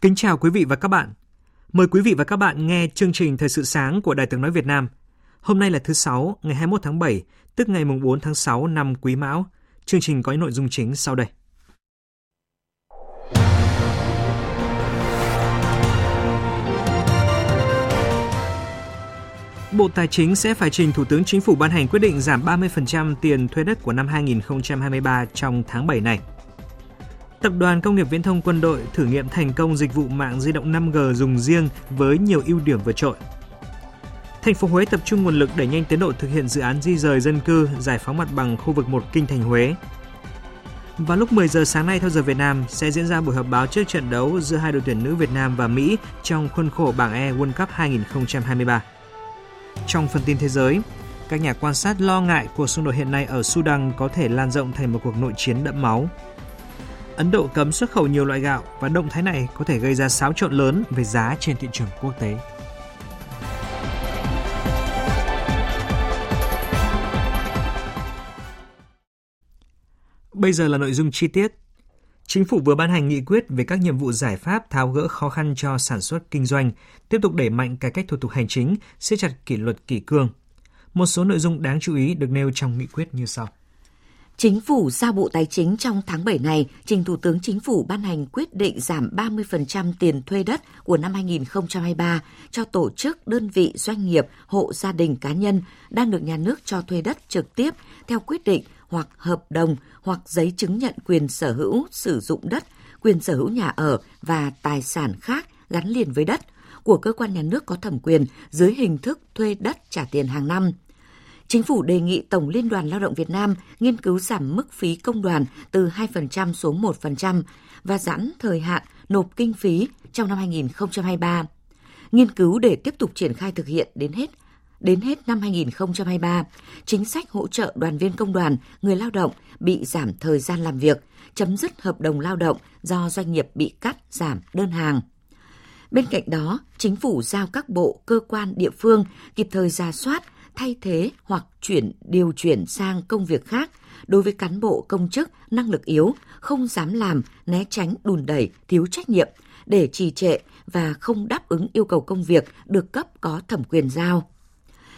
Kính chào quý vị và các bạn. Mời quý vị và các bạn nghe chương trình Thời sự sáng của Đài Tiếng Nói Việt Nam. Hôm nay là thứ Sáu, ngày 21 tháng 7, tức ngày 4 tháng 6 năm Quý Mão. Chương trình có những nội dung chính sau đây. Bộ Tài chính sẽ phải trình Thủ tướng Chính phủ ban hành quyết định giảm 30% tiền thuê đất của năm 2023 trong tháng 7 này. Tập đoàn Công nghiệp Viễn thông Quân đội thử nghiệm thành công dịch vụ mạng di động 5G dùng riêng với nhiều ưu điểm vượt trội. Thành phố Huế tập trung nguồn lực đẩy nhanh tiến độ thực hiện dự án di rời dân cư, giải phóng mặt bằng khu vực 1 kinh thành Huế. Vào lúc 10 giờ sáng nay theo giờ Việt Nam sẽ diễn ra buổi họp báo trước trận đấu giữa hai đội tuyển nữ Việt Nam và Mỹ trong khuôn khổ bảng E World Cup 2023. Trong phần tin thế giới, các nhà quan sát lo ngại cuộc xung đột hiện nay ở Sudan có thể lan rộng thành một cuộc nội chiến đẫm máu. Ấn Độ cấm xuất khẩu nhiều loại gạo và động thái này có thể gây ra xáo trộn lớn về giá trên thị trường quốc tế. Bây giờ là nội dung chi tiết. Chính phủ vừa ban hành nghị quyết về các nhiệm vụ giải pháp tháo gỡ khó khăn cho sản xuất kinh doanh, tiếp tục đẩy mạnh cải cách thủ tục hành chính, siết chặt kỷ luật kỷ cương. Một số nội dung đáng chú ý được nêu trong nghị quyết như sau. Chính phủ giao Bộ Tài chính trong tháng 7 này trình Thủ tướng Chính phủ ban hành quyết định giảm 30% tiền thuê đất của năm 2023 cho tổ chức, đơn vị, doanh nghiệp, hộ gia đình cá nhân đang được nhà nước cho thuê đất trực tiếp theo quyết định hoặc hợp đồng hoặc giấy chứng nhận quyền sở hữu sử dụng đất, quyền sở hữu nhà ở và tài sản khác gắn liền với đất của cơ quan nhà nước có thẩm quyền dưới hình thức thuê đất trả tiền hàng năm – Chính phủ đề nghị Tổng Liên đoàn Lao động Việt Nam nghiên cứu giảm mức phí công đoàn từ 2% xuống 1% và giãn thời hạn nộp kinh phí trong năm 2023. Nghiên cứu để tiếp tục triển khai thực hiện đến hết đến hết năm 2023, chính sách hỗ trợ đoàn viên công đoàn, người lao động bị giảm thời gian làm việc, chấm dứt hợp đồng lao động do doanh nghiệp bị cắt giảm đơn hàng. Bên cạnh đó, chính phủ giao các bộ, cơ quan, địa phương kịp thời ra soát, thay thế hoặc chuyển điều chuyển sang công việc khác đối với cán bộ công chức năng lực yếu, không dám làm, né tránh đùn đẩy, thiếu trách nhiệm để trì trệ và không đáp ứng yêu cầu công việc được cấp có thẩm quyền giao.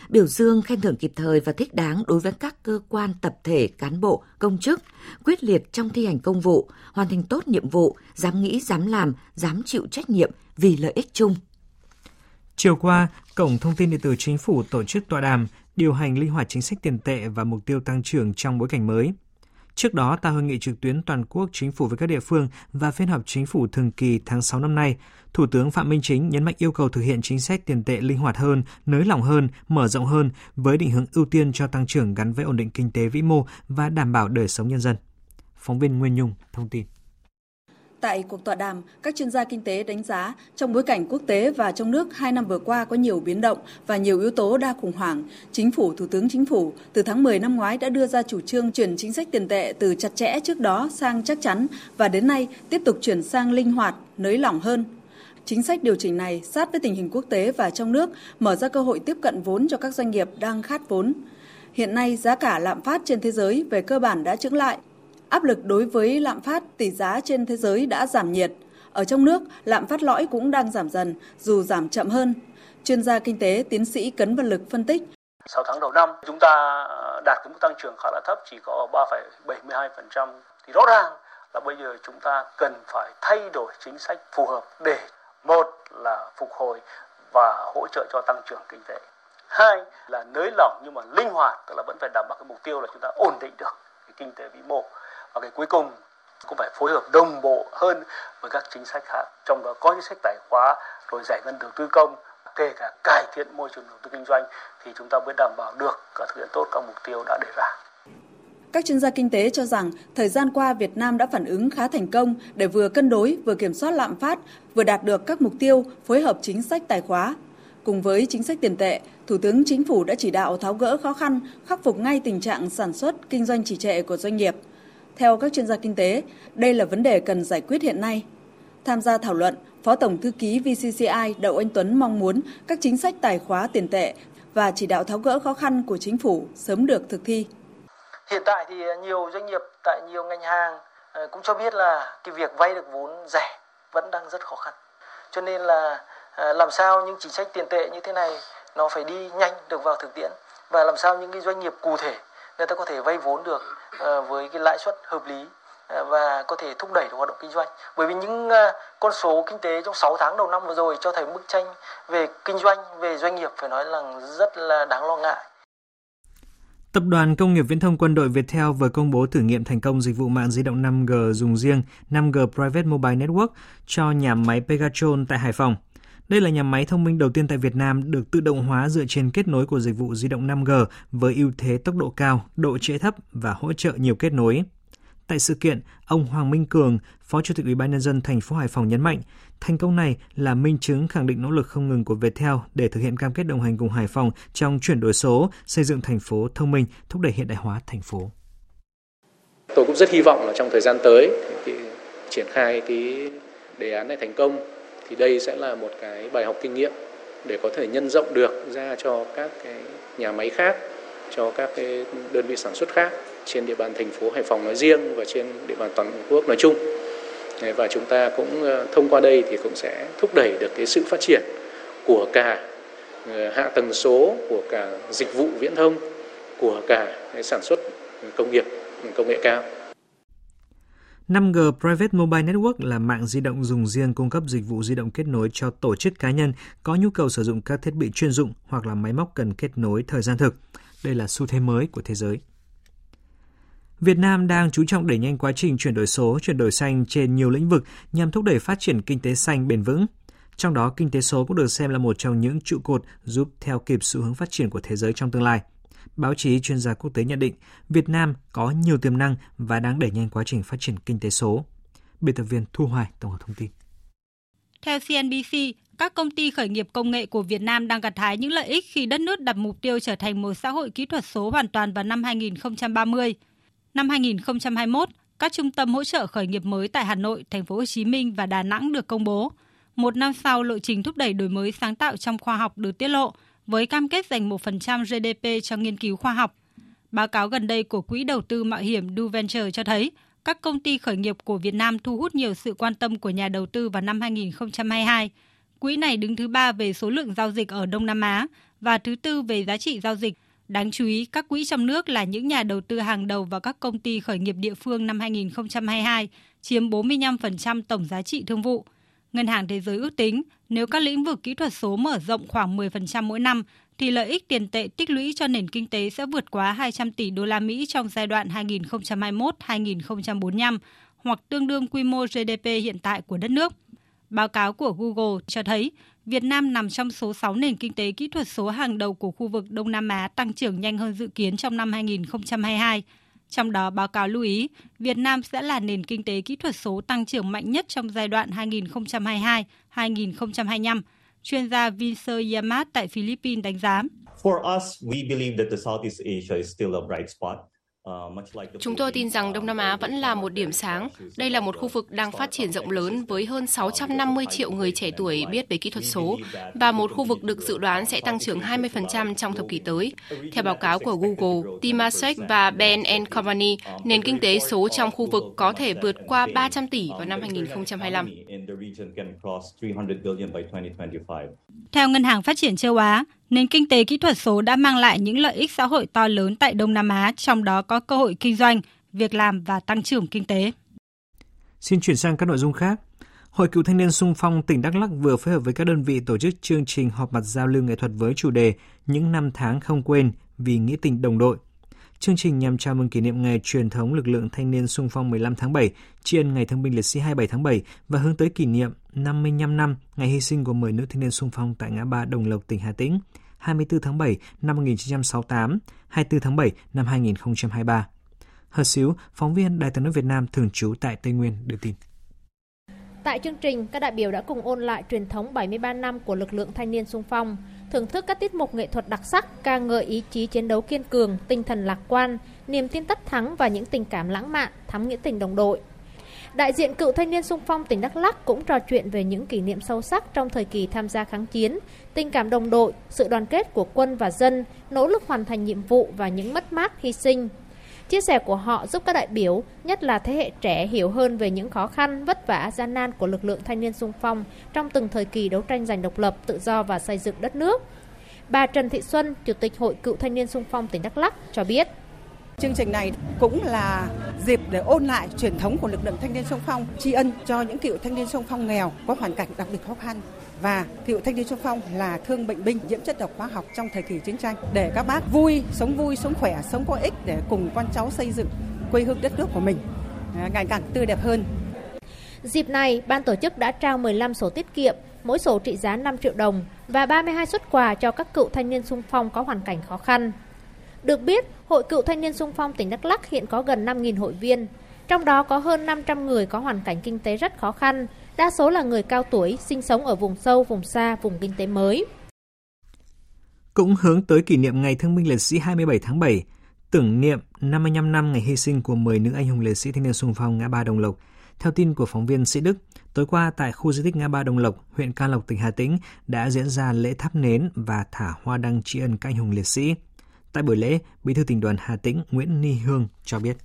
Biểu dương khen thưởng kịp thời và thích đáng đối với các cơ quan tập thể cán bộ, công chức, quyết liệt trong thi hành công vụ, hoàn thành tốt nhiệm vụ, dám nghĩ, dám làm, dám chịu trách nhiệm vì lợi ích chung. Chiều qua, Cổng Thông tin Điện tử Chính phủ tổ chức tọa đàm điều hành linh hoạt chính sách tiền tệ và mục tiêu tăng trưởng trong bối cảnh mới. Trước đó, tại hội nghị trực tuyến toàn quốc chính phủ với các địa phương và phiên họp chính phủ thường kỳ tháng 6 năm nay, Thủ tướng Phạm Minh Chính nhấn mạnh yêu cầu thực hiện chính sách tiền tệ linh hoạt hơn, nới lỏng hơn, mở rộng hơn với định hướng ưu tiên cho tăng trưởng gắn với ổn định kinh tế vĩ mô và đảm bảo đời sống nhân dân. Phóng viên Nguyên Nhung thông tin. Tại cuộc tọa đàm, các chuyên gia kinh tế đánh giá trong bối cảnh quốc tế và trong nước hai năm vừa qua có nhiều biến động và nhiều yếu tố đa khủng hoảng, Chính phủ, Thủ tướng Chính phủ từ tháng 10 năm ngoái đã đưa ra chủ trương chuyển chính sách tiền tệ từ chặt chẽ trước đó sang chắc chắn và đến nay tiếp tục chuyển sang linh hoạt, nới lỏng hơn. Chính sách điều chỉnh này sát với tình hình quốc tế và trong nước, mở ra cơ hội tiếp cận vốn cho các doanh nghiệp đang khát vốn. Hiện nay, giá cả lạm phát trên thế giới về cơ bản đã chững lại Áp lực đối với lạm phát tỷ giá trên thế giới đã giảm nhiệt. Ở trong nước, lạm phát lõi cũng đang giảm dần, dù giảm chậm hơn. Chuyên gia kinh tế tiến sĩ Cấn Văn Lực phân tích. 6 tháng đầu năm chúng ta đạt cái mức tăng trưởng khá là thấp chỉ có 3,72% thì rõ ràng là bây giờ chúng ta cần phải thay đổi chính sách phù hợp để một là phục hồi và hỗ trợ cho tăng trưởng kinh tế. Hai là nới lỏng nhưng mà linh hoạt tức là vẫn phải đảm bảo cái mục tiêu là chúng ta ổn định được cái kinh tế vĩ mô và cái cuối cùng cũng phải phối hợp đồng bộ hơn với các chính sách khác trong đó có chính sách tài khóa rồi giải ngân đầu tư công kể cả cải thiện môi trường đầu tư kinh doanh thì chúng ta mới đảm bảo được cả thực hiện tốt các mục tiêu đã đề ra. Các chuyên gia kinh tế cho rằng thời gian qua Việt Nam đã phản ứng khá thành công để vừa cân đối, vừa kiểm soát lạm phát, vừa đạt được các mục tiêu phối hợp chính sách tài khóa. Cùng với chính sách tiền tệ, Thủ tướng Chính phủ đã chỉ đạo tháo gỡ khó khăn, khắc phục ngay tình trạng sản xuất, kinh doanh trì trệ của doanh nghiệp. Theo các chuyên gia kinh tế, đây là vấn đề cần giải quyết hiện nay. Tham gia thảo luận, Phó Tổng Thư ký VCCI Đậu Anh Tuấn mong muốn các chính sách tài khóa tiền tệ và chỉ đạo tháo gỡ khó khăn của chính phủ sớm được thực thi. Hiện tại thì nhiều doanh nghiệp tại nhiều ngành hàng ờ, cũng cho biết là cái việc vay được vốn rẻ vẫn đang rất khó khăn. Cho nên là ờ, làm sao những chính sách tiền tệ như thế này nó phải đi nhanh được vào thực tiễn và làm sao những cái doanh nghiệp cụ thể người ta có thể vay vốn được ờ, với cái lãi suất hợp lý ờ, và có thể thúc đẩy được hoạt động kinh doanh. Bởi vì những ờ, con số kinh tế trong 6 tháng đầu năm vừa rồi cho thấy bức tranh về kinh doanh, về doanh nghiệp phải nói là rất là đáng lo ngại. Tập đoàn Công nghiệp Viễn thông Quân đội Viettel vừa công bố thử nghiệm thành công dịch vụ mạng di động 5G dùng riêng 5G Private Mobile Network cho nhà máy Pegatron tại Hải Phòng. Đây là nhà máy thông minh đầu tiên tại Việt Nam được tự động hóa dựa trên kết nối của dịch vụ di động 5G với ưu thế tốc độ cao, độ trễ thấp và hỗ trợ nhiều kết nối. Tại sự kiện, ông Hoàng Minh Cường, Phó Chủ tịch Ủy ban nhân dân thành phố Hải Phòng nhấn mạnh, thành công này là minh chứng khẳng định nỗ lực không ngừng của Viettel để thực hiện cam kết đồng hành cùng Hải Phòng trong chuyển đổi số, xây dựng thành phố thông minh, thúc đẩy hiện đại hóa thành phố. Tôi cũng rất hy vọng là trong thời gian tới thì triển khai cái đề án này thành công thì đây sẽ là một cái bài học kinh nghiệm để có thể nhân rộng được ra cho các cái nhà máy khác, cho các cái đơn vị sản xuất khác trên địa bàn thành phố Hải Phòng nói riêng và trên địa bàn toàn quốc nói chung. Và chúng ta cũng ờ, thông qua đây thì cũng sẽ thúc đẩy được cái sự phát triển của cả ờ, hạ tầng số, của cả dịch vụ viễn thông, của cả cái sản xuất công nghiệp công nghệ cao. 5G Private Mobile Network là mạng di động dùng riêng cung cấp dịch vụ di động kết nối cho tổ chức cá nhân có nhu cầu sử dụng các thiết bị chuyên dụng hoặc là máy móc cần kết nối thời gian thực. Đây là xu thế mới của thế giới. Việt Nam đang chú trọng đẩy nhanh quá trình chuyển đổi số, chuyển đổi xanh trên nhiều lĩnh vực nhằm thúc đẩy phát triển kinh tế xanh bền vững. Trong đó, kinh tế số cũng được xem là một trong những trụ cột giúp theo kịp xu hướng phát triển của thế giới trong tương lai. Báo chí chuyên gia quốc tế nhận định Việt Nam có nhiều tiềm năng và đang đẩy nhanh quá trình phát triển kinh tế số. Biên tập viên Thu Hoài tổng hợp thông tin. Theo CNBC, các công ty khởi nghiệp công nghệ của Việt Nam đang gặt hái những lợi ích khi đất nước đặt mục tiêu trở thành một xã hội kỹ thuật số hoàn toàn vào năm 2030. Năm 2021, các trung tâm hỗ trợ khởi nghiệp mới tại Hà Nội, Thành phố Hồ Chí Minh và Đà Nẵng được công bố. Một năm sau, lộ trình thúc đẩy đổi mới sáng tạo trong khoa học được tiết lộ, với cam kết dành 1% GDP cho nghiên cứu khoa học. Báo cáo gần đây của Quỹ đầu tư mạo hiểm Du Venture cho thấy, các công ty khởi nghiệp của Việt Nam thu hút nhiều sự quan tâm của nhà đầu tư vào năm 2022. Quỹ này đứng thứ ba về số lượng giao dịch ở Đông Nam Á và thứ tư về giá trị giao dịch Đáng chú ý, các quỹ trong nước là những nhà đầu tư hàng đầu vào các công ty khởi nghiệp địa phương năm 2022, chiếm 45% tổng giá trị thương vụ. Ngân hàng Thế giới ước tính, nếu các lĩnh vực kỹ thuật số mở rộng khoảng 10% mỗi năm, thì lợi ích tiền tệ tích lũy cho nền kinh tế sẽ vượt quá 200 tỷ đô la Mỹ trong giai đoạn 2021-2045, hoặc tương đương quy mô GDP hiện tại của đất nước. Báo cáo của Google cho thấy Việt Nam nằm trong số 6 nền kinh tế kỹ thuật số hàng đầu của khu vực Đông Nam Á tăng trưởng nhanh hơn dự kiến trong năm 2022. Trong đó, báo cáo lưu ý, Việt Nam sẽ là nền kinh tế kỹ thuật số tăng trưởng mạnh nhất trong giai đoạn 2022-2025. Chuyên gia Vincent Yamat tại Philippines đánh giá. For us, we believe that the Southeast Asia is still a bright spot. Chúng tôi tin rằng Đông Nam Á vẫn là một điểm sáng. Đây là một khu vực đang phát triển rộng lớn với hơn 650 triệu người trẻ tuổi biết về kỹ thuật số và một khu vực được dự đoán sẽ tăng trưởng 20% trong thập kỷ tới. Theo báo cáo của Google, Temasek và Ben Company, nền kinh tế số trong khu vực có thể vượt qua 300 tỷ vào năm 2025. Theo Ngân hàng Phát triển châu Á, nền kinh tế kỹ thuật số đã mang lại những lợi ích xã hội to lớn tại Đông Nam Á, trong đó có cơ hội kinh doanh, việc làm và tăng trưởng kinh tế. Xin chuyển sang các nội dung khác. Hội Cựu Thanh niên Sung phong tỉnh Đắk Lắk vừa phối hợp với các đơn vị tổ chức chương trình họp mặt giao lưu nghệ thuật với chủ đề Những năm tháng không quên vì nghĩa tình đồng đội. Chương trình nhằm chào mừng kỷ niệm ngày truyền thống lực lượng thanh niên sung phong 15 tháng 7, tri ân ngày thương binh liệt sĩ 27 tháng 7 và hướng tới kỷ niệm 55 năm ngày hy sinh của 10 nữ thanh niên sung phong tại ngã ba Đồng Lộc, tỉnh Hà Tĩnh, 24 tháng 7 năm 1968, 24 tháng 7 năm 2023. Hờ Xíu, phóng viên Đài tiếng nói Việt Nam thường trú tại Tây Nguyên đưa tin. Tại chương trình, các đại biểu đã cùng ôn lại truyền thống 73 năm của lực lượng thanh niên sung phong, thưởng thức các tiết mục nghệ thuật đặc sắc, ca ngợi ý chí chiến đấu kiên cường, tinh thần lạc quan, niềm tin tất thắng và những tình cảm lãng mạn, thắm nghĩa tình đồng đội. Đại diện cựu thanh niên sung phong tỉnh Đắk Lắk cũng trò chuyện về những kỷ niệm sâu sắc trong thời kỳ tham gia kháng chiến, tình cảm đồng đội, sự đoàn kết của quân và dân, nỗ lực hoàn thành nhiệm vụ và những mất mát hy sinh. Chia sẻ của họ giúp các đại biểu, nhất là thế hệ trẻ hiểu hơn về những khó khăn, vất vả, gian nan của lực lượng thanh niên sung phong trong từng thời kỳ đấu tranh giành độc lập, tự do và xây dựng đất nước. Bà Trần Thị Xuân, Chủ tịch Hội Cựu Thanh niên sung phong tỉnh Đắk Lắk cho biết. Chương trình này cũng là dịp để ôn lại truyền thống của lực lượng thanh niên sung phong, tri ân cho những cựu thanh niên sung phong nghèo có hoàn cảnh đặc biệt khó khăn và cựu thanh niên sung phong là thương bệnh binh nhiễm chất độc hóa học trong thời kỳ chiến tranh để các bác vui, sống vui, sống khỏe, sống có ích để cùng con cháu xây dựng quê hương đất nước của mình à, ngày càng tươi đẹp hơn. Dịp này, ban tổ chức đã trao 15 sổ tiết kiệm, mỗi sổ trị giá 5 triệu đồng và 32 xuất quà cho các cựu thanh niên sung phong có hoàn cảnh khó khăn. Được biết, Hội Cựu Thanh niên Sung phong tỉnh Đắk Lắk hiện có gần 5.000 hội viên, trong đó có hơn 500 người có hoàn cảnh kinh tế rất khó khăn, đa số là người cao tuổi, sinh sống ở vùng sâu, vùng xa, vùng kinh tế mới. Cũng hướng tới kỷ niệm Ngày Thương binh Liệt sĩ 27 tháng 7, tưởng niệm 55 năm ngày hy sinh của 10 nữ anh hùng liệt sĩ thanh niên sung phong ngã ba Đồng Lộc. Theo tin của phóng viên Sĩ Đức, tối qua tại khu di tích ngã ba Đồng Lộc, huyện can Lộc, tỉnh Hà Tĩnh đã diễn ra lễ thắp nến và thả hoa đăng tri ân các anh hùng liệt sĩ. Tại buổi lễ, Bí thư tỉnh đoàn Hà Tĩnh Nguyễn Ni Hương cho biết.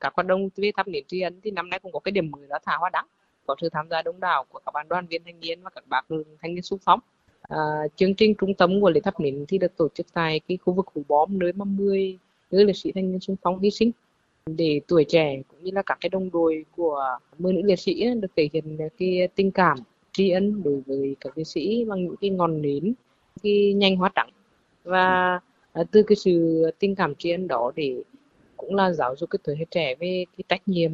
Các hoạt động về thắp nến tri ân thì năm nay cũng có cái điểm mới là thả hoa đăng có sự tham gia đông đảo của các bạn đoàn viên thanh niên và các bác thanh niên xung phong. À, chương trình trung tâm của lễ thắp nến thì được tổ chức tại cái khu vực hố bom nơi mà 10 nữ liệt sĩ thanh niên xung phong hy sinh để tuổi trẻ cũng như là các cái đồng đội của 10 nữ liệt sĩ được thể hiện cái tình cảm tri ân đối với các liệt sĩ bằng những cái ngọn nến cái nhanh hóa trắng và à, từ cái sự tình cảm tri ân đó để cũng là giáo dục cái tuổi hệ trẻ về cái trách nhiệm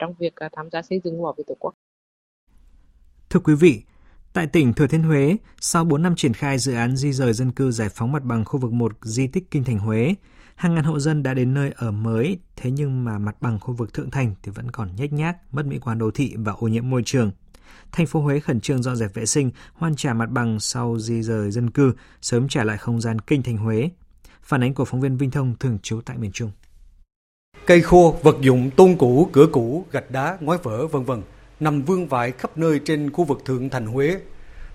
trong việc à, tham gia xây dựng bảo vệ tổ quốc. Thưa quý vị, tại tỉnh Thừa Thiên Huế, sau 4 năm triển khai dự án di rời dân cư giải phóng mặt bằng khu vực 1 di tích Kinh Thành Huế, hàng ngàn hộ dân đã đến nơi ở mới, thế nhưng mà mặt bằng khu vực Thượng Thành thì vẫn còn nhếch nhác, mất mỹ quan đô thị và ô nhiễm môi trường. Thành phố Huế khẩn trương dọn dẹp vệ sinh, hoàn trả mặt bằng sau di rời dân cư, sớm trả lại không gian Kinh Thành Huế. Phản ánh của phóng viên Vinh Thông thường trú tại miền Trung. Cây khô, vật dụng tôn cũ, cửa cũ, gạch đá, ngói vỡ vân vân nằm vương vãi khắp nơi trên khu vực thượng thành Huế.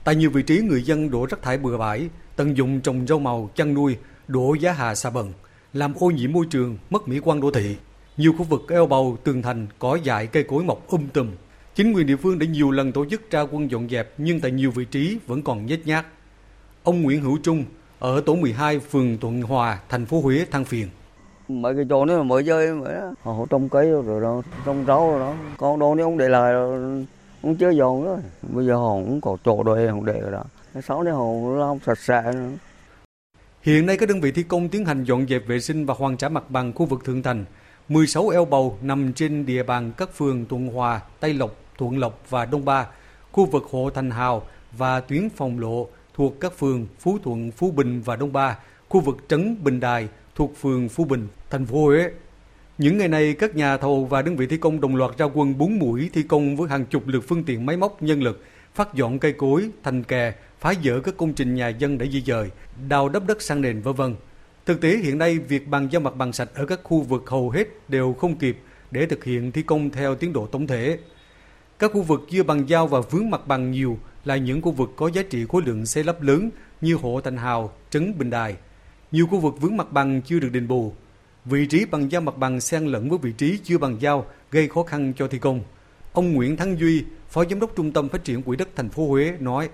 Tại nhiều vị trí người dân đổ rác thải bừa bãi, tận dụng trồng rau màu, chăn nuôi, đổ giá hà xa bần, làm ô nhiễm môi trường, mất mỹ quan đô thị. Nhiều khu vực eo bầu, tường thành, cỏ dại, cây cối mọc um tùm. Chính quyền địa phương đã nhiều lần tổ chức ra quân dọn dẹp nhưng tại nhiều vị trí vẫn còn nhếch nhác. Ông Nguyễn Hữu Trung ở tổ 12 phường Thuận Hòa, thành phố Huế than phiền. Mấy cái chỗ này mới chơi mới họ trồng cây rồi đó trồng rau rồi đó. Con đồ này ông để lại ông chưa dọn rồi bây giờ họ cũng có chỗ đồ không để rồi đó. Sáu này họ làm sạch sẽ nữa. Hiện nay các đơn vị thi công tiến hành dọn dẹp vệ sinh và hoàn trả mặt bằng khu vực thượng thành. 16 eo bầu nằm trên địa bàn các phường Thuận Hòa, Tây Lộc, Thuận Lộc và Đông Ba, khu vực hộ Thành Hào và tuyến phòng lộ thuộc các phường Phú Thuận, Phú Bình và Đông Ba, khu vực trấn Bình Đài thuộc phường Phú Bình, thành phố Huế. Những ngày này, các nhà thầu và đơn vị thi công đồng loạt ra quân 4 mũi thi công với hàng chục lượt phương tiện máy móc nhân lực, phát dọn cây cối, thành kè, phá dỡ các công trình nhà dân để di dời, đào đắp đất sang nền v.v. Thực tế hiện nay, việc bàn giao mặt bằng sạch ở các khu vực hầu hết đều không kịp để thực hiện thi công theo tiến độ tổng thể. Các khu vực chưa bàn giao và vướng mặt bằng nhiều là những khu vực có giá trị khối lượng xây lắp lớn như hộ Thành Hào, Trấn Bình Đài, nhiều khu vực vướng mặt bằng chưa được đền bù. Vị trí bằng giao mặt bằng xen lẫn với vị trí chưa bằng giao gây khó khăn cho thi công. Ông Nguyễn Thắng Duy, Phó Giám đốc Trung tâm Phát triển Quỹ đất thành phố Huế nói.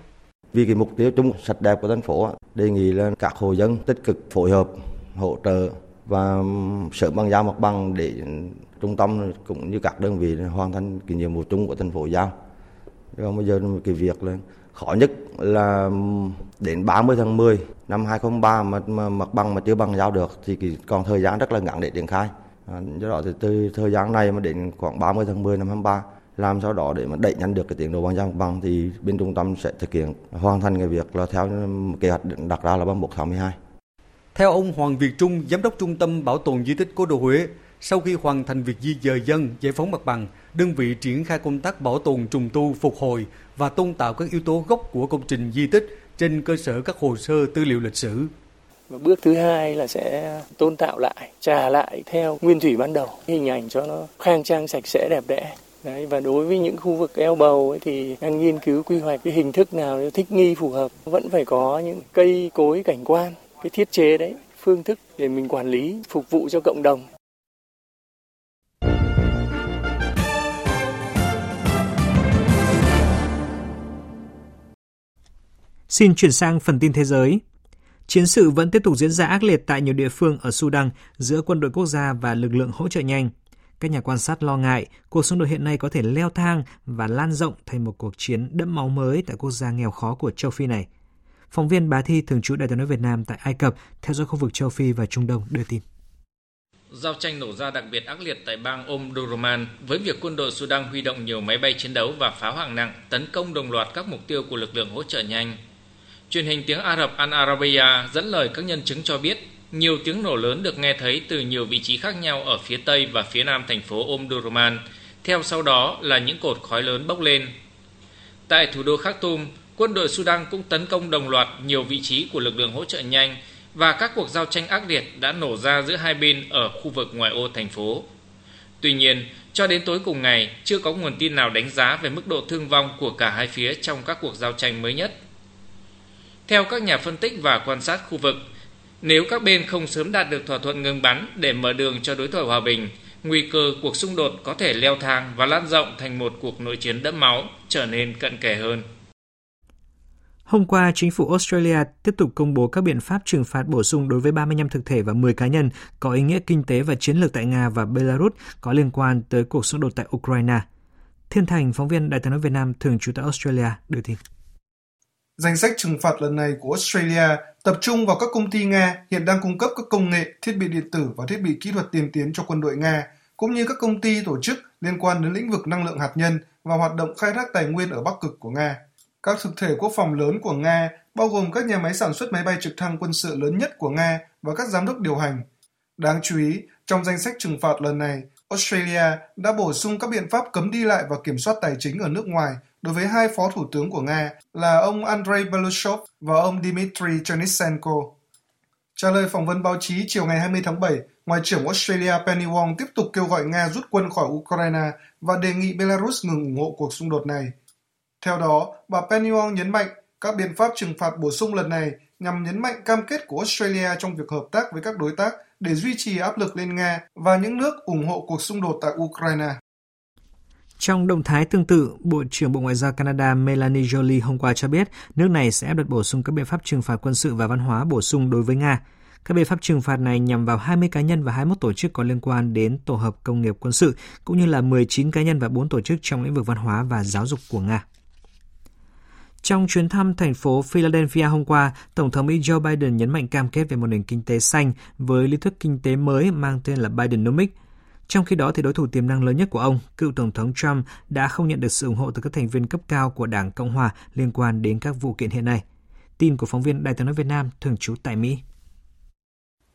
Vì cái mục tiêu chung sạch đẹp của thành phố, đề nghị là các hộ dân tích cực phối hợp, hỗ trợ và sớm bằng giao mặt bằng để trung tâm cũng như các đơn vị hoàn thành cái nhiệm vụ chung của thành phố giao rồi bây giờ cái việc là khó nhất là đến 30 tháng 10 năm 2003 mà, mà mặt bằng mà chưa bằng giao được thì còn thời gian rất là ngắn để triển khai. À, do đó thì từ thời gian này mà đến khoảng 30 tháng 10 năm 23 làm sau đó để mà đẩy nhanh được cái tiến độ bàn giao mặt bằng thì bên trung tâm sẽ thực hiện hoàn thành cái việc là theo kế hoạch đặt ra là 31 tháng 12. Theo ông Hoàng Việt Trung, giám đốc trung tâm bảo tồn di tích Cố đô Huế, sau khi hoàn thành việc di dời dân, giải phóng mặt bằng, đơn vị triển khai công tác bảo tồn trùng tu, phục hồi và tôn tạo các yếu tố gốc của công trình di tích trên cơ sở các hồ sơ tư liệu lịch sử. Và bước thứ hai là sẽ tôn tạo lại, trả lại theo nguyên thủy ban đầu, hình ảnh cho nó khang trang sạch sẽ đẹp đẽ. Đấy, và đối với những khu vực eo bầu ấy, thì đang nghiên cứu quy hoạch cái hình thức nào thích nghi phù hợp. Vẫn phải có những cây cối cảnh quan, cái thiết chế đấy, phương thức để mình quản lý, phục vụ cho cộng đồng. Xin chuyển sang phần tin thế giới. Chiến sự vẫn tiếp tục diễn ra ác liệt tại nhiều địa phương ở Sudan giữa quân đội quốc gia và lực lượng hỗ trợ nhanh. Các nhà quan sát lo ngại cuộc xung đột hiện nay có thể leo thang và lan rộng thành một cuộc chiến đẫm máu mới tại quốc gia nghèo khó của châu Phi này. Phóng viên Bá Thi, thường trú Đại tiếng nói Việt Nam tại Ai Cập, theo dõi khu vực châu Phi và Trung Đông đưa tin. Giao tranh nổ ra đặc biệt ác liệt tại bang Omdurman với việc quân đội Sudan huy động nhiều máy bay chiến đấu và pháo hạng nặng, tấn công đồng loạt các mục tiêu của lực lượng hỗ trợ nhanh Truyền hình tiếng Ả Rập Al Arabiya dẫn lời các nhân chứng cho biết nhiều tiếng nổ lớn được nghe thấy từ nhiều vị trí khác nhau ở phía tây và phía nam thành phố Omdurman. Theo sau đó là những cột khói lớn bốc lên. Tại thủ đô Khartoum, quân đội Sudan cũng tấn công đồng loạt nhiều vị trí của lực lượng hỗ trợ nhanh và các cuộc giao tranh ác liệt đã nổ ra giữa hai bên ở khu vực ngoại ô thành phố. Tuy nhiên, cho đến tối cùng ngày, chưa có nguồn tin nào đánh giá về mức độ thương vong của cả hai phía trong các cuộc giao tranh mới nhất. Theo các nhà phân tích và quan sát khu vực, nếu các bên không sớm đạt được thỏa thuận ngừng bắn để mở đường cho đối thoại hòa bình, nguy cơ cuộc xung đột có thể leo thang và lan rộng thành một cuộc nội chiến đẫm máu, trở nên cận kề hơn. Hôm qua, chính phủ Australia tiếp tục công bố các biện pháp trừng phạt bổ sung đối với 35 thực thể và 10 cá nhân có ý nghĩa kinh tế và chiến lược tại Nga và Belarus có liên quan tới cuộc xung đột tại Ukraine. Thiên Thành, phóng viên Đài tiếng nói Việt Nam thường trú tại Australia, đưa tin. Danh sách trừng phạt lần này của Australia tập trung vào các công ty Nga hiện đang cung cấp các công nghệ, thiết bị điện tử và thiết bị kỹ thuật tiên tiến cho quân đội Nga, cũng như các công ty tổ chức liên quan đến lĩnh vực năng lượng hạt nhân và hoạt động khai thác tài nguyên ở Bắc Cực của Nga. Các thực thể quốc phòng lớn của Nga bao gồm các nhà máy sản xuất máy bay trực thăng quân sự lớn nhất của Nga và các giám đốc điều hành. Đáng chú ý, trong danh sách trừng phạt lần này, Australia đã bổ sung các biện pháp cấm đi lại và kiểm soát tài chính ở nước ngoài đối với hai phó thủ tướng của Nga là ông Andrei Belousov và ông Dmitry Chernyshenko. Trả lời phỏng vấn báo chí chiều ngày 20 tháng 7, Ngoại trưởng Australia Penny Wong tiếp tục kêu gọi Nga rút quân khỏi Ukraine và đề nghị Belarus ngừng ủng hộ cuộc xung đột này. Theo đó, bà Penny Wong nhấn mạnh các biện pháp trừng phạt bổ sung lần này nhằm nhấn mạnh cam kết của Australia trong việc hợp tác với các đối tác để duy trì áp lực lên Nga và những nước ủng hộ cuộc xung đột tại Ukraine. Trong động thái tương tự, Bộ trưởng Bộ Ngoại giao Canada Melanie Jolie hôm qua cho biết nước này sẽ áp đặt bổ sung các biện pháp trừng phạt quân sự và văn hóa bổ sung đối với Nga. Các biện pháp trừng phạt này nhằm vào 20 cá nhân và 21 tổ chức có liên quan đến tổ hợp công nghiệp quân sự, cũng như là 19 cá nhân và 4 tổ chức trong lĩnh vực văn hóa và giáo dục của Nga. Trong chuyến thăm thành phố Philadelphia hôm qua, Tổng thống Mỹ Joe Biden nhấn mạnh cam kết về một nền kinh tế xanh với lý thuyết kinh tế mới mang tên là Bidenomics. Trong khi đó, thì đối thủ tiềm năng lớn nhất của ông, cựu Tổng thống Trump, đã không nhận được sự ủng hộ từ các thành viên cấp cao của Đảng Cộng Hòa liên quan đến các vụ kiện hiện nay. Tin của phóng viên Đài tiếng nói Việt Nam thường trú tại Mỹ.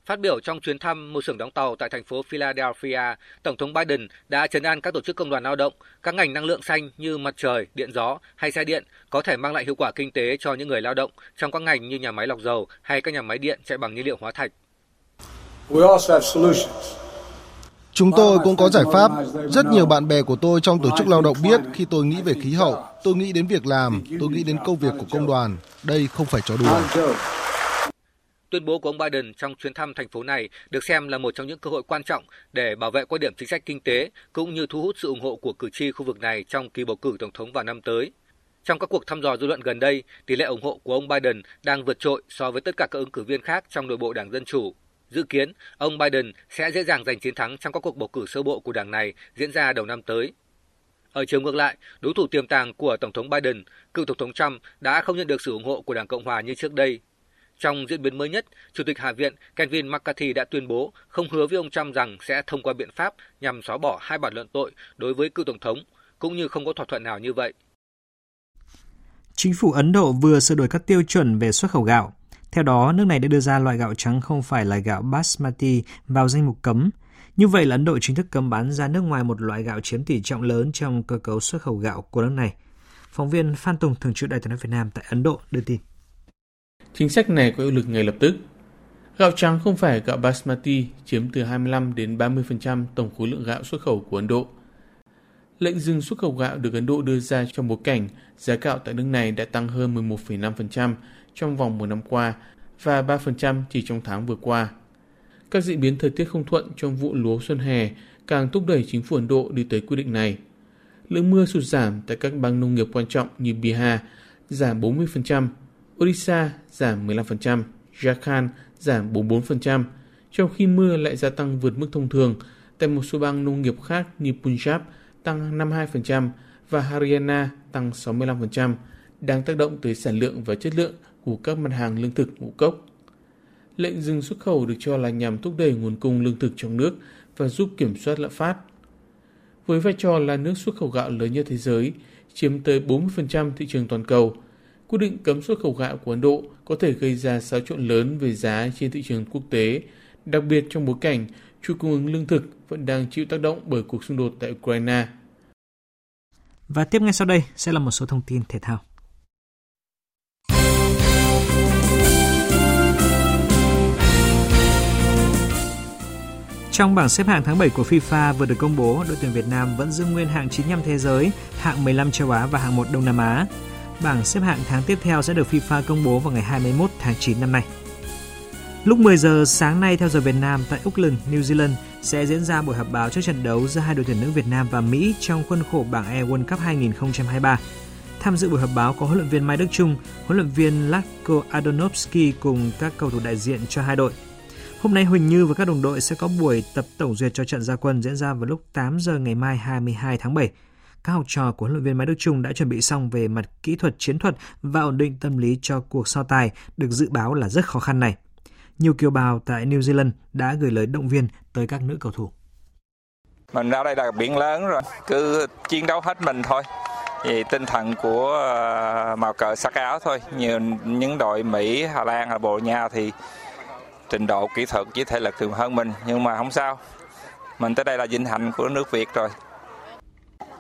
Phát biểu trong chuyến thăm một xưởng đóng tàu tại thành phố Philadelphia, Tổng thống Biden đã trấn an các tổ chức công đoàn lao động, các ngành năng lượng xanh như mặt trời, điện gió hay xe điện có thể mang lại hiệu quả kinh tế cho những người lao động trong các ngành như nhà máy lọc dầu hay các nhà máy điện chạy bằng nhiên liệu hóa thạch. Chúng tôi cũng có giải pháp. Rất nhiều bạn bè của tôi trong tổ chức lao động biết khi tôi nghĩ về khí hậu, tôi nghĩ đến việc làm, tôi nghĩ đến công việc của công đoàn. Đây không phải trò đùa. Tuyên bố của ông Biden trong chuyến thăm thành phố này được xem là một trong những cơ hội quan trọng để bảo vệ quan điểm chính sách kinh tế cũng như thu hút sự ủng hộ của cử tri khu vực này trong kỳ bầu cử tổng thống vào năm tới. Trong các cuộc thăm dò dư luận gần đây, tỷ lệ ủng hộ của ông Biden đang vượt trội so với tất cả các ứng cử viên khác trong nội bộ Đảng Dân Chủ. Dự kiến, ông Biden sẽ dễ dàng giành chiến thắng trong các cuộc bầu cử sơ bộ của đảng này diễn ra đầu năm tới. Ở chiều ngược lại, đối thủ tiềm tàng của Tổng thống Biden, cựu Tổng thống Trump đã không nhận được sự ủng hộ của Đảng Cộng hòa như trước đây. Trong diễn biến mới nhất, Chủ tịch Hạ viện Kevin McCarthy đã tuyên bố không hứa với ông Trump rằng sẽ thông qua biện pháp nhằm xóa bỏ hai bản luận tội đối với cựu Tổng thống, cũng như không có thỏa thuận nào như vậy. Chính phủ Ấn Độ vừa sửa đổi các tiêu chuẩn về xuất khẩu gạo. Theo đó, nước này đã đưa ra loại gạo trắng không phải là gạo basmati vào danh mục cấm. Như vậy là Ấn Độ chính thức cấm bán ra nước ngoài một loại gạo chiếm tỷ trọng lớn trong cơ cấu xuất khẩu gạo của nước này. Phóng viên Phan Tùng, thường trú Đại tiếng nói Việt Nam tại Ấn Độ đưa tin. Chính sách này có hiệu lực ngay lập tức. Gạo trắng không phải gạo basmati chiếm từ 25 đến 30% tổng khối lượng gạo xuất khẩu của Ấn Độ. Lệnh dừng xuất khẩu gạo được Ấn Độ đưa ra trong bối cảnh giá gạo tại nước này đã tăng hơn 11,5% trong vòng một năm qua và 3% chỉ trong tháng vừa qua. Các diễn biến thời tiết không thuận trong vụ lúa xuân hè càng thúc đẩy chính phủ Ấn Độ đi tới quyết định này. Lượng mưa sụt giảm tại các bang nông nghiệp quan trọng như Bihar giảm 40%, Odisha giảm 15%, Jharkhand giảm 44%, trong khi mưa lại gia tăng vượt mức thông thường tại một số bang nông nghiệp khác như Punjab tăng 52% và Haryana tăng 65%, đang tác động tới sản lượng và chất lượng của các mặt hàng lương thực ngũ cốc. Lệnh dừng xuất khẩu được cho là nhằm thúc đẩy nguồn cung lương thực trong nước và giúp kiểm soát lạm phát. Với vai trò là nước xuất khẩu gạo lớn nhất thế giới, chiếm tới 40% thị trường toàn cầu, quyết định cấm xuất khẩu gạo của Ấn Độ có thể gây ra xáo trộn lớn về giá trên thị trường quốc tế, đặc biệt trong bối cảnh chuỗi cung ứng lương thực vẫn đang chịu tác động bởi cuộc xung đột tại Ukraine. Và tiếp ngay sau đây sẽ là một số thông tin thể thao. Trong bảng xếp hạng tháng 7 của FIFA vừa được công bố, đội tuyển Việt Nam vẫn giữ nguyên hạng 95 thế giới, hạng 15 châu Á và hạng 1 Đông Nam Á. Bảng xếp hạng tháng tiếp theo sẽ được FIFA công bố vào ngày 21 tháng 9 năm nay. Lúc 10 giờ sáng nay theo giờ Việt Nam tại Auckland, New Zealand sẽ diễn ra buổi họp báo trước trận đấu giữa hai đội tuyển nữ Việt Nam và Mỹ trong khuôn khổ bảng E World Cup 2023. Tham dự buổi họp báo có huấn luyện viên Mai Đức Trung, huấn luyện viên Latko Adonovsky cùng các cầu thủ đại diện cho hai đội. Hôm nay Huỳnh Như và các đồng đội sẽ có buổi tập tổng duyệt cho trận gia quân diễn ra vào lúc 8 giờ ngày mai 22 tháng 7. Các học trò của huấn luyện viên Mai Đức Trung đã chuẩn bị xong về mặt kỹ thuật chiến thuật và ổn định tâm lý cho cuộc so tài được dự báo là rất khó khăn này. Nhiều kiều bào tại New Zealand đã gửi lời động viên tới các nữ cầu thủ. Mình ra đây là biển lớn rồi, cứ chiến đấu hết mình thôi. thì tinh thần của à, màu cờ sắc áo thôi. Như những đội Mỹ, Hà Lan, Bồ Nha thì trình độ kỹ thuật chỉ thể lực thường hơn mình nhưng mà không sao mình tới đây là vinh hạnh của nước Việt rồi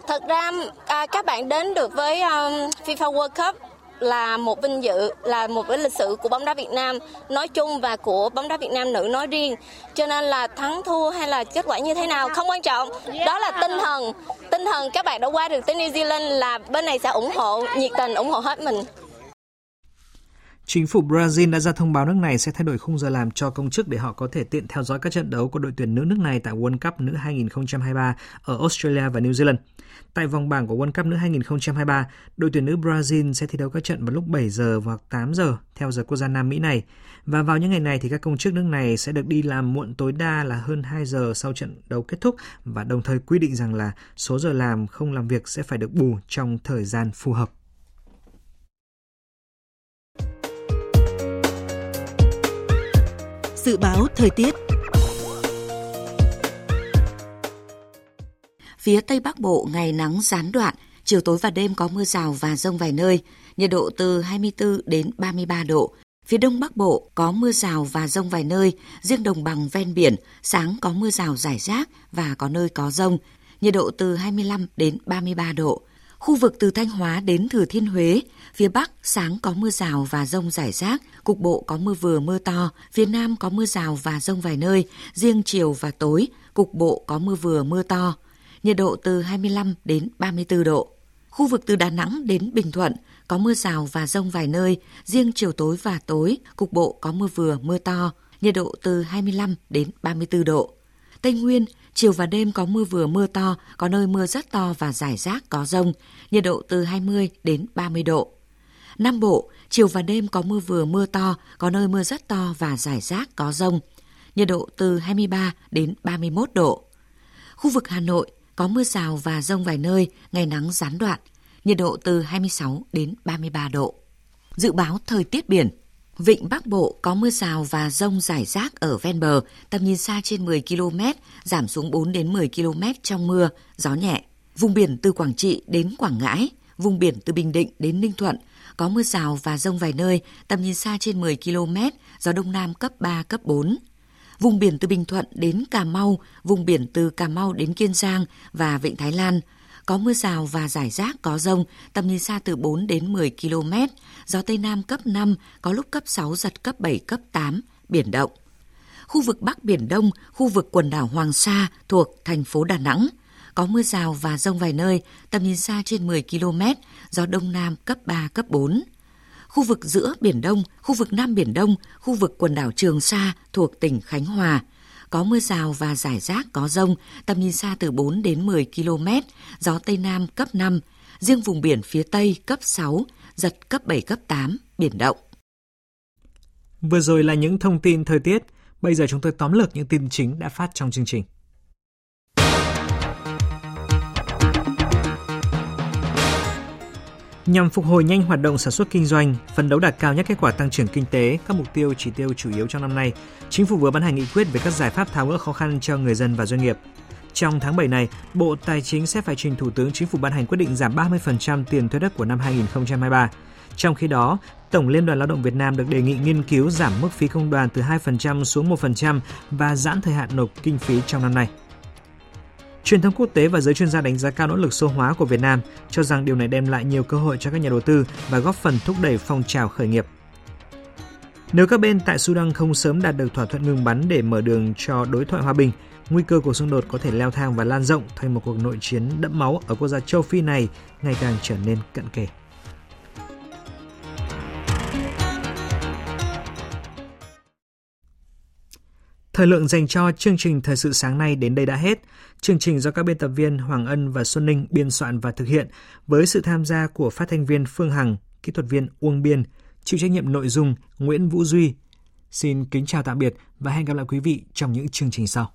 thật ra à, các bạn đến được với um, FIFA World Cup là một vinh dự, là một cái lịch sử của bóng đá Việt Nam nói chung và của bóng đá Việt Nam nữ nói riêng. Cho nên là thắng thua hay là kết quả như thế nào không quan trọng. Đó là tinh thần, tinh thần các bạn đã qua được tới New Zealand là bên này sẽ ủng hộ, nhiệt tình ủng hộ hết mình. Chính phủ Brazil đã ra thông báo nước này sẽ thay đổi khung giờ làm cho công chức để họ có thể tiện theo dõi các trận đấu của đội tuyển nữ nước này tại World Cup nữ 2023 ở Australia và New Zealand. Tại vòng bảng của World Cup nữ 2023, đội tuyển nữ Brazil sẽ thi đấu các trận vào lúc 7 giờ hoặc 8 giờ theo giờ quốc gia Nam Mỹ này. Và vào những ngày này thì các công chức nước này sẽ được đi làm muộn tối đa là hơn 2 giờ sau trận đấu kết thúc và đồng thời quy định rằng là số giờ làm không làm việc sẽ phải được bù trong thời gian phù hợp. Dự báo thời tiết Phía Tây Bắc Bộ ngày nắng gián đoạn, chiều tối và đêm có mưa rào và rông vài nơi, nhiệt độ từ 24 đến 33 độ. Phía Đông Bắc Bộ có mưa rào và rông vài nơi, riêng đồng bằng ven biển, sáng có mưa rào rải rác và có nơi có rông, nhiệt độ từ 25 đến 33 độ. Khu vực từ Thanh Hóa đến Thừa Thiên Huế, phía Bắc sáng có mưa rào và rông rải rác, cục bộ có mưa vừa mưa to, phía Nam có mưa rào và rông vài nơi, riêng chiều và tối, cục bộ có mưa vừa mưa to. Nhiệt độ từ 25 đến 34 độ. Khu vực từ Đà Nẵng đến Bình Thuận có mưa rào và rông vài nơi, riêng chiều tối và tối, cục bộ có mưa vừa mưa to, nhiệt độ từ 25 đến 34 độ. Tây Nguyên, chiều và đêm có mưa vừa mưa to, có nơi mưa rất to và rải rác có rông, nhiệt độ từ 20 đến 30 độ. Nam Bộ, chiều và đêm có mưa vừa mưa to, có nơi mưa rất to và rải rác có rông, nhiệt độ từ 23 đến 31 độ. Khu vực Hà Nội có mưa rào và rông vài nơi, ngày nắng gián đoạn, nhiệt độ từ 26 đến 33 độ. Dự báo thời tiết biển, Vịnh Bắc Bộ có mưa rào và rông rải rác ở ven bờ, tầm nhìn xa trên 10 km, giảm xuống 4 đến 10 km trong mưa, gió nhẹ. Vùng biển từ Quảng Trị đến Quảng Ngãi, vùng biển từ Bình Định đến Ninh Thuận có mưa rào và rông vài nơi, tầm nhìn xa trên 10 km, gió đông nam cấp 3, cấp 4. Vùng biển từ Bình Thuận đến Cà Mau, vùng biển từ Cà Mau đến Kiên Giang và Vịnh Thái Lan có mưa rào và rải rác có rông, tầm nhìn xa từ 4 đến 10 km, gió Tây Nam cấp 5, có lúc cấp 6, giật cấp 7, cấp 8, biển động. Khu vực Bắc Biển Đông, khu vực quần đảo Hoàng Sa thuộc thành phố Đà Nẵng, có mưa rào và rông vài nơi, tầm nhìn xa trên 10 km, gió Đông Nam cấp 3, cấp 4. Khu vực giữa Biển Đông, khu vực Nam Biển Đông, khu vực quần đảo Trường Sa thuộc tỉnh Khánh Hòa, có mưa rào và rải rác có rông, tầm nhìn xa từ 4 đến 10 km, gió Tây Nam cấp 5, riêng vùng biển phía Tây cấp 6, giật cấp 7, cấp 8, biển động. Vừa rồi là những thông tin thời tiết, bây giờ chúng tôi tóm lược những tin chính đã phát trong chương trình. Nhằm phục hồi nhanh hoạt động sản xuất kinh doanh, phấn đấu đạt cao nhất kết quả tăng trưởng kinh tế, các mục tiêu chỉ tiêu chủ yếu trong năm nay, Chính phủ vừa ban hành nghị quyết về các giải pháp tháo gỡ khó khăn cho người dân và doanh nghiệp. Trong tháng 7 này, Bộ Tài chính sẽ phải trình Thủ tướng Chính phủ ban hành quyết định giảm 30% tiền thuế đất của năm 2023. Trong khi đó, Tổng Liên đoàn Lao động Việt Nam được đề nghị nghiên cứu giảm mức phí công đoàn từ 2% xuống 1% và giãn thời hạn nộp kinh phí trong năm nay. Truyền thông quốc tế và giới chuyên gia đánh giá cao nỗ lực số hóa của Việt Nam, cho rằng điều này đem lại nhiều cơ hội cho các nhà đầu tư và góp phần thúc đẩy phong trào khởi nghiệp. Nếu các bên tại Sudan không sớm đạt được thỏa thuận ngừng bắn để mở đường cho đối thoại hòa bình, nguy cơ cuộc xung đột có thể leo thang và lan rộng thành một cuộc nội chiến đẫm máu ở quốc gia châu Phi này ngày càng trở nên cận kề. Thời lượng dành cho chương trình Thời sự sáng nay đến đây đã hết. Chương trình do các biên tập viên Hoàng Ân và Xuân Ninh biên soạn và thực hiện với sự tham gia của phát thanh viên Phương Hằng, kỹ thuật viên Uông Biên, chịu trách nhiệm nội dung Nguyễn Vũ Duy. Xin kính chào tạm biệt và hẹn gặp lại quý vị trong những chương trình sau.